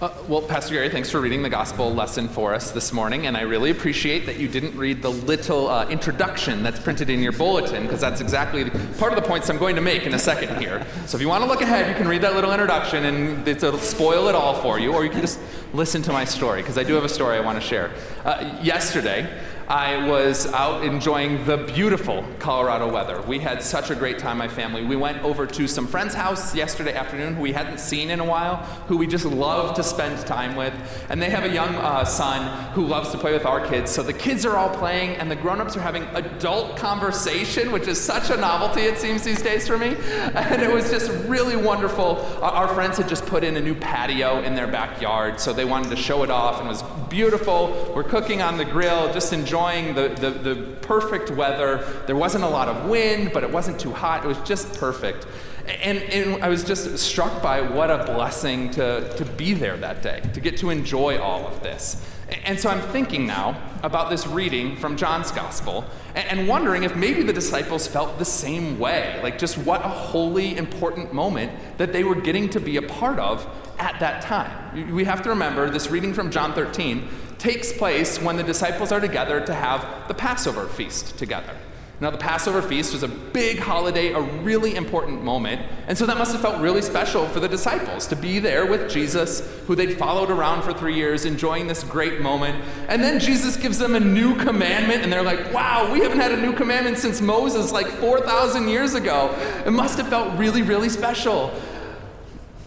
Uh, well, Pastor Gary, thanks for reading the gospel lesson for us this morning, and I really appreciate that you didn't read the little uh, introduction that's printed in your bulletin, because that's exactly part of the points I'm going to make in a second here. So if you want to look ahead, you can read that little introduction, and it'll spoil it all for you, or you can just listen to my story, because I do have a story I want to share. Uh, yesterday, I was out enjoying the beautiful Colorado weather. We had such a great time, my family. We went over to some friend's house yesterday afternoon who we hadn't seen in a while, who we just love to spend time with. And they have a young uh, son who loves to play with our kids. So the kids are all playing, and the grown ups are having adult conversation, which is such a novelty, it seems, these days for me. And it was just really wonderful. Our friends had just put in a new patio in their backyard, so they wanted to show it off, and it was beautiful. We're cooking on the grill, just enjoying enjoying the, the, the perfect weather. There wasn't a lot of wind, but it wasn't too hot. It was just perfect. And, and, I was just struck by what a blessing to, to be there that day, to get to enjoy all of this. And so I'm thinking now about this reading from John's Gospel and, and wondering if maybe the disciples felt the same way. Like, just what a holy, important moment that they were getting to be a part of at that time. We have to remember this reading from John 13 takes place when the disciples are together to have the Passover feast together. Now, the Passover feast was a big holiday, a really important moment, and so that must have felt really special for the disciples to be there with Jesus, who they'd followed around for three years, enjoying this great moment. And then Jesus gives them a new commandment, and they're like, wow, we haven't had a new commandment since Moses, like 4,000 years ago. It must have felt really, really special.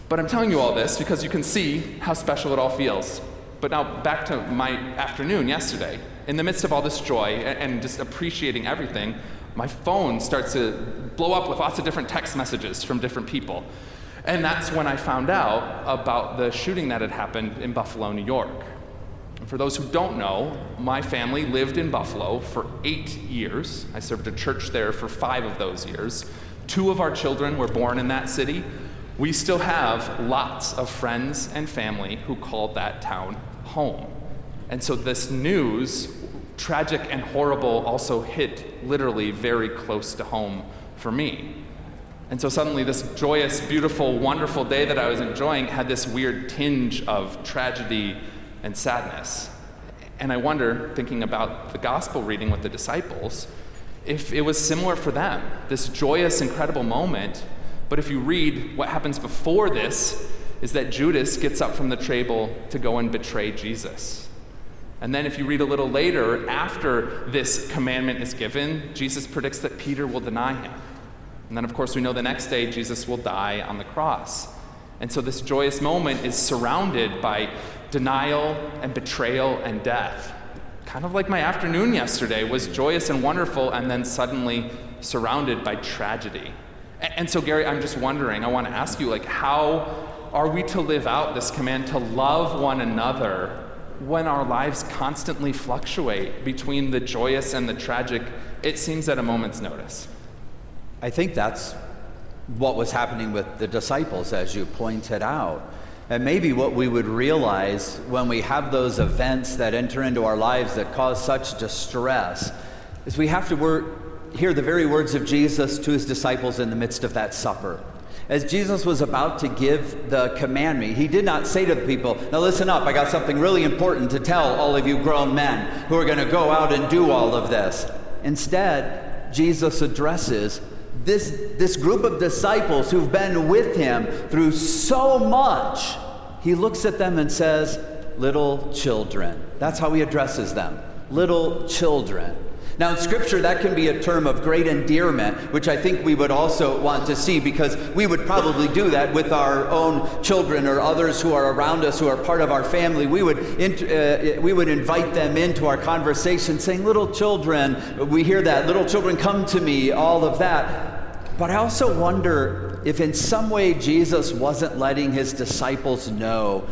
But I'm telling you all this because you can see how special it all feels. But now back to my afternoon yesterday. In the midst of all this joy and just appreciating everything, my phone starts to blow up with lots of different text messages from different people. And that's when I found out about the shooting that had happened in Buffalo, New York. And for those who don't know, my family lived in Buffalo for eight years. I served a church there for five of those years. Two of our children were born in that city. We still have lots of friends and family who called that town home. And so this news, tragic and horrible, also hit literally very close to home for me. And so suddenly, this joyous, beautiful, wonderful day that I was enjoying had this weird tinge of tragedy and sadness. And I wonder, thinking about the gospel reading with the disciples, if it was similar for them, this joyous, incredible moment. But if you read what happens before this, is that Judas gets up from the table to go and betray Jesus. And then, if you read a little later, after this commandment is given, Jesus predicts that Peter will deny him. And then, of course, we know the next day Jesus will die on the cross. And so, this joyous moment is surrounded by denial and betrayal and death. Kind of like my afternoon yesterday was joyous and wonderful, and then suddenly surrounded by tragedy. And so, Gary, I'm just wondering, I want to ask you, like, how are we to live out this command to love one another when our lives constantly fluctuate between the joyous and the tragic, it seems at a moment's notice? I think that's what was happening with the disciples, as you pointed out. And maybe what we would realize when we have those events that enter into our lives that cause such distress is we have to wor- hear the very words of Jesus to his disciples in the midst of that supper. As Jesus was about to give the commandment, he did not say to the people, Now listen up, I got something really important to tell all of you grown men who are going to go out and do all of this. Instead, Jesus addresses this, this group of disciples who've been with him through so much. He looks at them and says, Little children. That's how he addresses them. Little children. Now, in Scripture, that can be a term of great endearment, which I think we would also want to see because we would probably do that with our own children or others who are around us who are part of our family. We would, uh, we would invite them into our conversation saying, Little children, we hear that, little children come to me, all of that. But I also wonder if in some way Jesus wasn't letting his disciples know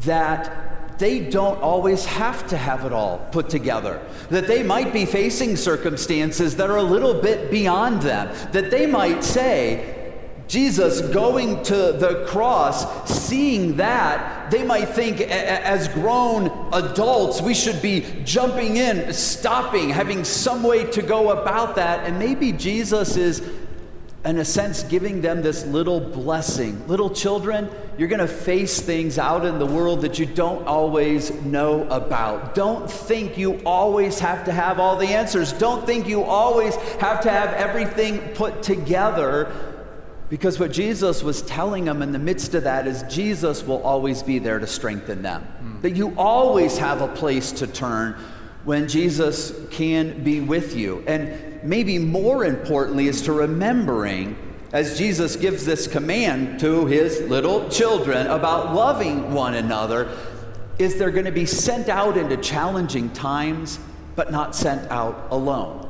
that they don't always have to have it all put together. That they might be facing circumstances that are a little bit beyond them. That they might say, Jesus going to the cross, seeing that, they might think as grown adults, we should be jumping in, stopping, having some way to go about that. And maybe Jesus is in a sense, giving them this little blessing. Little children, you're going to face things out in the world that you don't always know about. Don't think you always have to have all the answers. Don't think you always have to have everything put together. Because what Jesus was telling them in the midst of that is Jesus will always be there to strengthen them. Mm. That you always have a place to turn when Jesus can be with you. And maybe more importantly is to remembering as Jesus gives this command to his little children about loving one another, is they're going to be sent out into challenging times, but not sent out alone.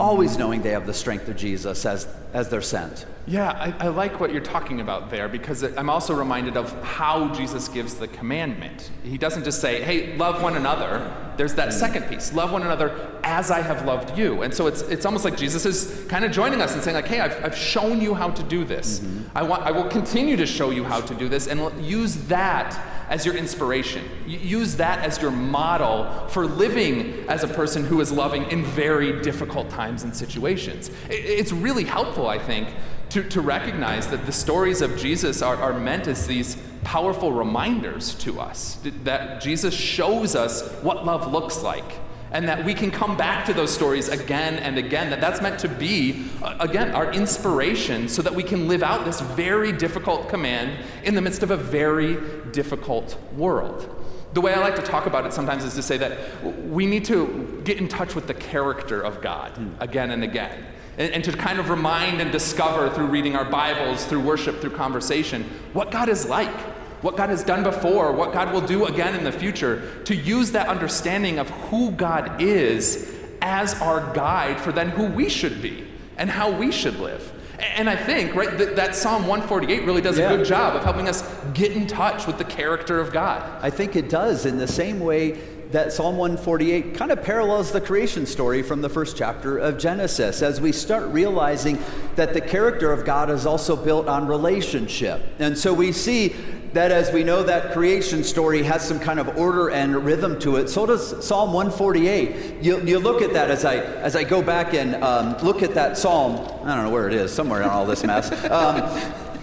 Always knowing they have the strength of Jesus as, as they're sent. Yeah, I, I, like what you're talking about there because I'm also reminded of how Jesus gives the commandment. He doesn't just say, hey, love one another. There's that second piece love one another as I have loved you. And so it's, it's almost like Jesus is kind of joining us and saying, like, hey, I've, I've shown you how to do this. Mm-hmm. I, want, I will continue to show you how to do this and use that as your inspiration. Use that as your model for living as a person who is loving in very difficult times and situations. It's really helpful, I think, to, to recognize that the stories of Jesus are, are meant as these powerful reminders to us that Jesus shows us what love looks like and that we can come back to those stories again and again that that's meant to be uh, again our inspiration so that we can live out this very difficult command in the midst of a very difficult world the way i like to talk about it sometimes is to say that we need to get in touch with the character of god mm. again and again and, and to kind of remind and discover through reading our Bibles, through worship, through conversation, what God is like, what God has done before, what God will do again in the future, to use that understanding of who God is as our guide for then who we should be and how we should live. And I think, right, that, that Psalm 148 really does yeah. a good job of helping us get in touch with the character of God. I think it does in the same way that Psalm 148 kind of parallels the creation story from the first chapter of Genesis as we start realizing that the character of God is also built on relationship. And so we see that as we know that creation story has some kind of order and rhythm to it, so does Psalm 148. You, you look at that as I, as I go back and um, look at that psalm, I don't know where it is, somewhere in all this mess. Um,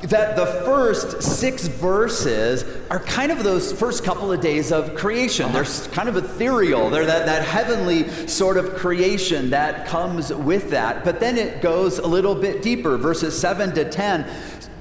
that the first six verses are kind of those first couple of days of creation. They're kind of ethereal. They're that, that heavenly sort of creation that comes with that. But then it goes a little bit deeper. Verses 7 to 10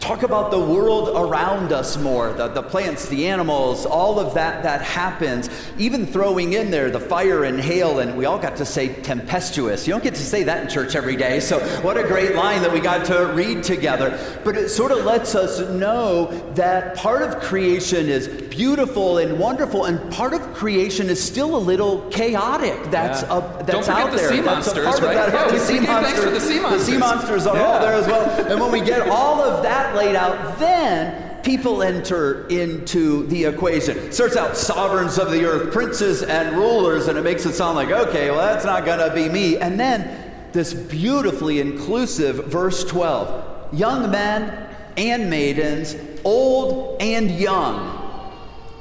talk about the world around us more the, the plants the animals all of that that happens. Even throwing in there the fire and hail and we all got to say tempestuous. You don't get to say that in church every day so what a great line that we got to read together. But it sort of lets us know that part of creation is beautiful and wonderful and part of creation is still a little chaotic that's yeah. a, that's out the there. sea that's monsters, right? Yeah, the, sea monsters, the sea monsters the sea monsters are yeah. all there as well. And when we get all of that laid out, then people enter into the equation. Starts out sovereigns of the earth, princes and rulers, and it makes it sound like, okay, well, that's not going to be me. And then this beautifully inclusive verse 12 young men and maidens, old and young.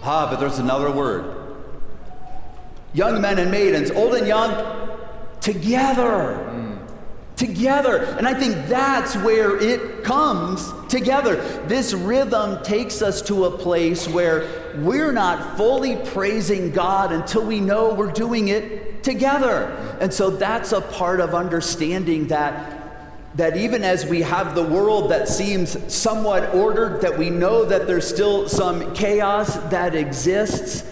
Ah, but there's another word. Young men and maidens, old and young, together together. And I think that's where it comes together. This rhythm takes us to a place where we're not fully praising God until we know we're doing it together. And so that's a part of understanding that that even as we have the world that seems somewhat ordered that we know that there's still some chaos that exists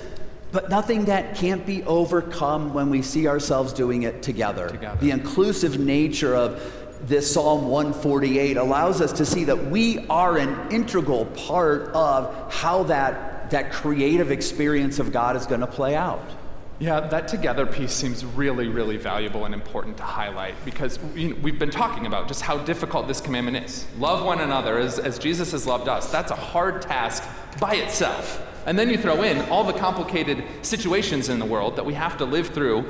but nothing that can't be overcome when we see ourselves doing it together. together. The inclusive nature of this Psalm 148 allows us to see that we are an integral part of how that, that creative experience of God is going to play out. Yeah, that together piece seems really, really valuable and important to highlight because we've been talking about just how difficult this commandment is. Love one another as, as Jesus has loved us. That's a hard task by itself. And then you throw in all the complicated situations in the world that we have to live through.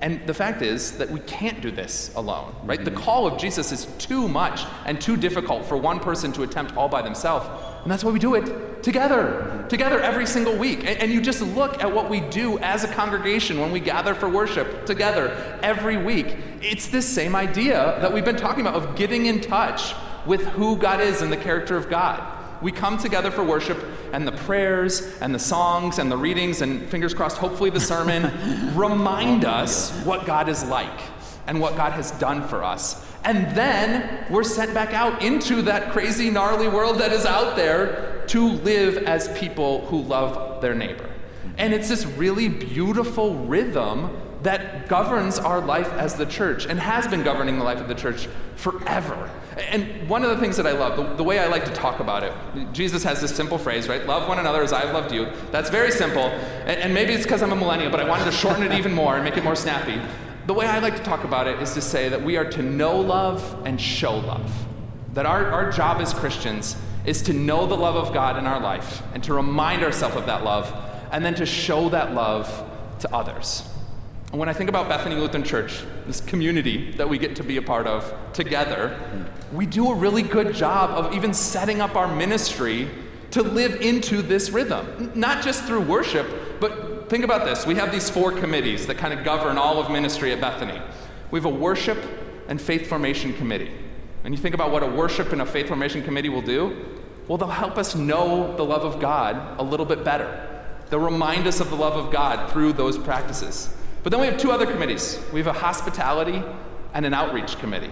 And the fact is that we can't do this alone, right? The mm-hmm. call of Jesus is too much and too difficult for one person to attempt all by themselves. And that's why we do it together, together every single week. And, and, you just look at what we do as a congregation when we gather for worship together every week. It's this same idea that we've been talking about of getting in touch with who God is and the character of God. We come together for worship, and the prayers and the songs and the readings, and fingers crossed, hopefully the sermon, remind us what God is like and what God has done for us. And then we're sent back out into that crazy, gnarly world that is out there to live as people who love their neighbor. Mm-hmm. And it's this really beautiful rhythm that governs our life as the church and has been governing the life of the church forever. And one of the things that I love, the, the, way I like to talk about it, Jesus has this simple phrase, right? Love one another as I've loved you. That's very simple. And, and maybe it's because I'm a millennial, but I wanted to shorten it even more and make it more snappy. The way I like to talk about it is to say that we are to know love and show love. That our, our job as Christians is to know the love of God in our life and to remind ourselves of that love and then to show that love to others. And when I think about Bethany Lutheran Church, this community that we get to be a part of together, we do a really good job of even setting up our ministry to live into this rhythm. Not just through worship, but think about this. We have these four committees that kind of govern all of ministry at Bethany. We have a worship and faith formation committee. And you think about what a worship and a faith formation committee will do? Well, they'll help us know the love of God a little bit better. They'll remind us of the love of God through those practices. But then we have two other committees we have a hospitality and an outreach committee,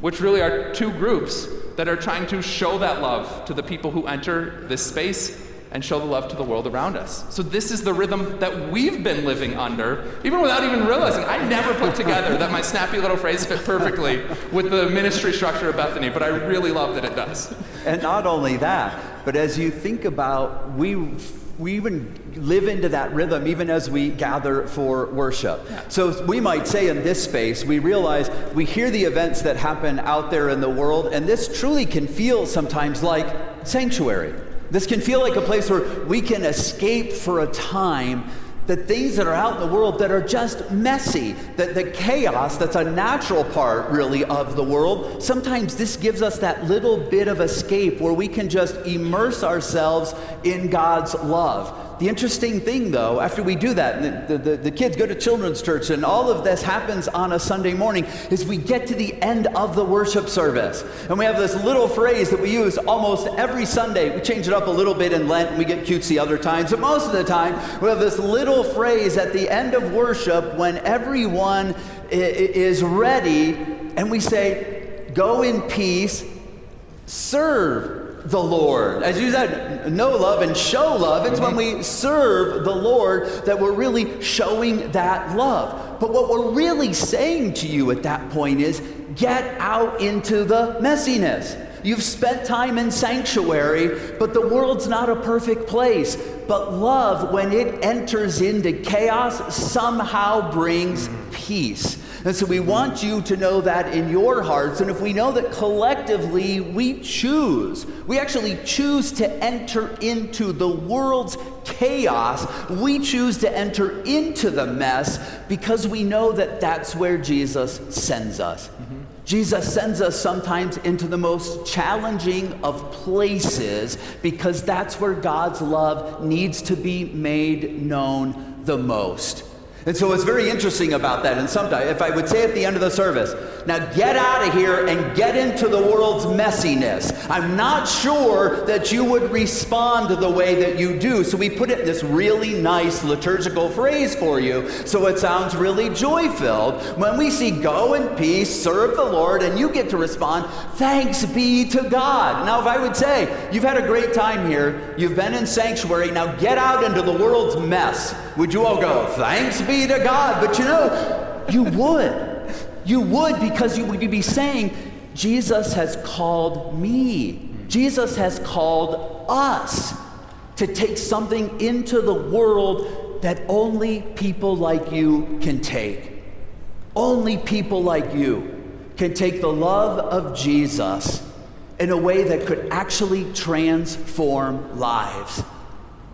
which really are two groups that are trying to show that love to the people who enter this space and show the love to the world around us. So, this is the rhythm that we've been living under, even without even realizing. I never put together that my snappy little phrase fit perfectly with the ministry structure of Bethany, but I really love that it does. And not only that, but as you think about, we we even live into that rhythm even as we gather for worship. So we might say in this space, we realize we hear the events that happen out there in the world, and this truly can feel sometimes like sanctuary. This can feel like a place where we can escape for a time the things that are out in the world that are just messy, that the chaos that's a natural part really of the world. Sometimes this gives us that little bit of escape where we can just immerse ourselves in God's love. The interesting thing, though, after we do that, the, the, the, kids go to children's church and all of this happens on a Sunday morning, is we get to the end of the worship service. And we have this little phrase that we use almost every Sunday. We change it up a little bit in Lent and we get cutesy other times, but most of the time we have this little phrase at the end of worship when everyone is ready and we say, Go in peace, serve the Lord. As you said, know love and show love. It's when mm-hmm. we serve the Lord that we're really showing that love. But what we're really saying to you at that point is get out into the messiness. You've spent time in sanctuary, but the world's not a perfect place. But love, when it enters into chaos, somehow brings mm-hmm. peace. And so we want you to know that in your hearts. And if we know that collectively we choose, we actually choose to enter into the world's chaos, we choose to enter into the mess because we know that that's where Jesus sends us. Mm-hmm. Jesus sends us sometimes into the most challenging of places because that's where God's love needs to be made known the most. And so it's very interesting about that, and sometimes if I would say at the end of the service, now get out of here and get into the world's messiness. I'm not sure that you would respond the way that you do. So we put it in this really nice liturgical phrase for you so it sounds really joy filled. When we see go in peace, serve the Lord, and you get to respond, thanks be to God. Now, if I would say, you've had a great time here, you've been in sanctuary, now get out into the world's mess, would you all go, thanks be to God. But you know, you would. You would because you would be saying, Jesus has called me. Jesus has called us to take something into the world that only people like you can take. Only people like you can take the love of Jesus in a way that could actually transform lives.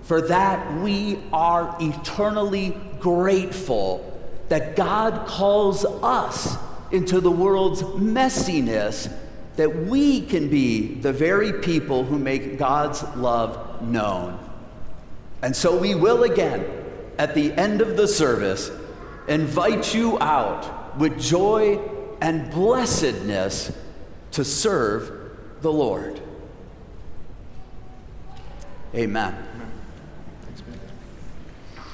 For that, we are eternally grateful that God calls us into the world's messiness, that we can be the very people who make God's love known. And so we will again, at the end of the service, invite you out with joy and blessedness to serve the Lord. Amen. Amen.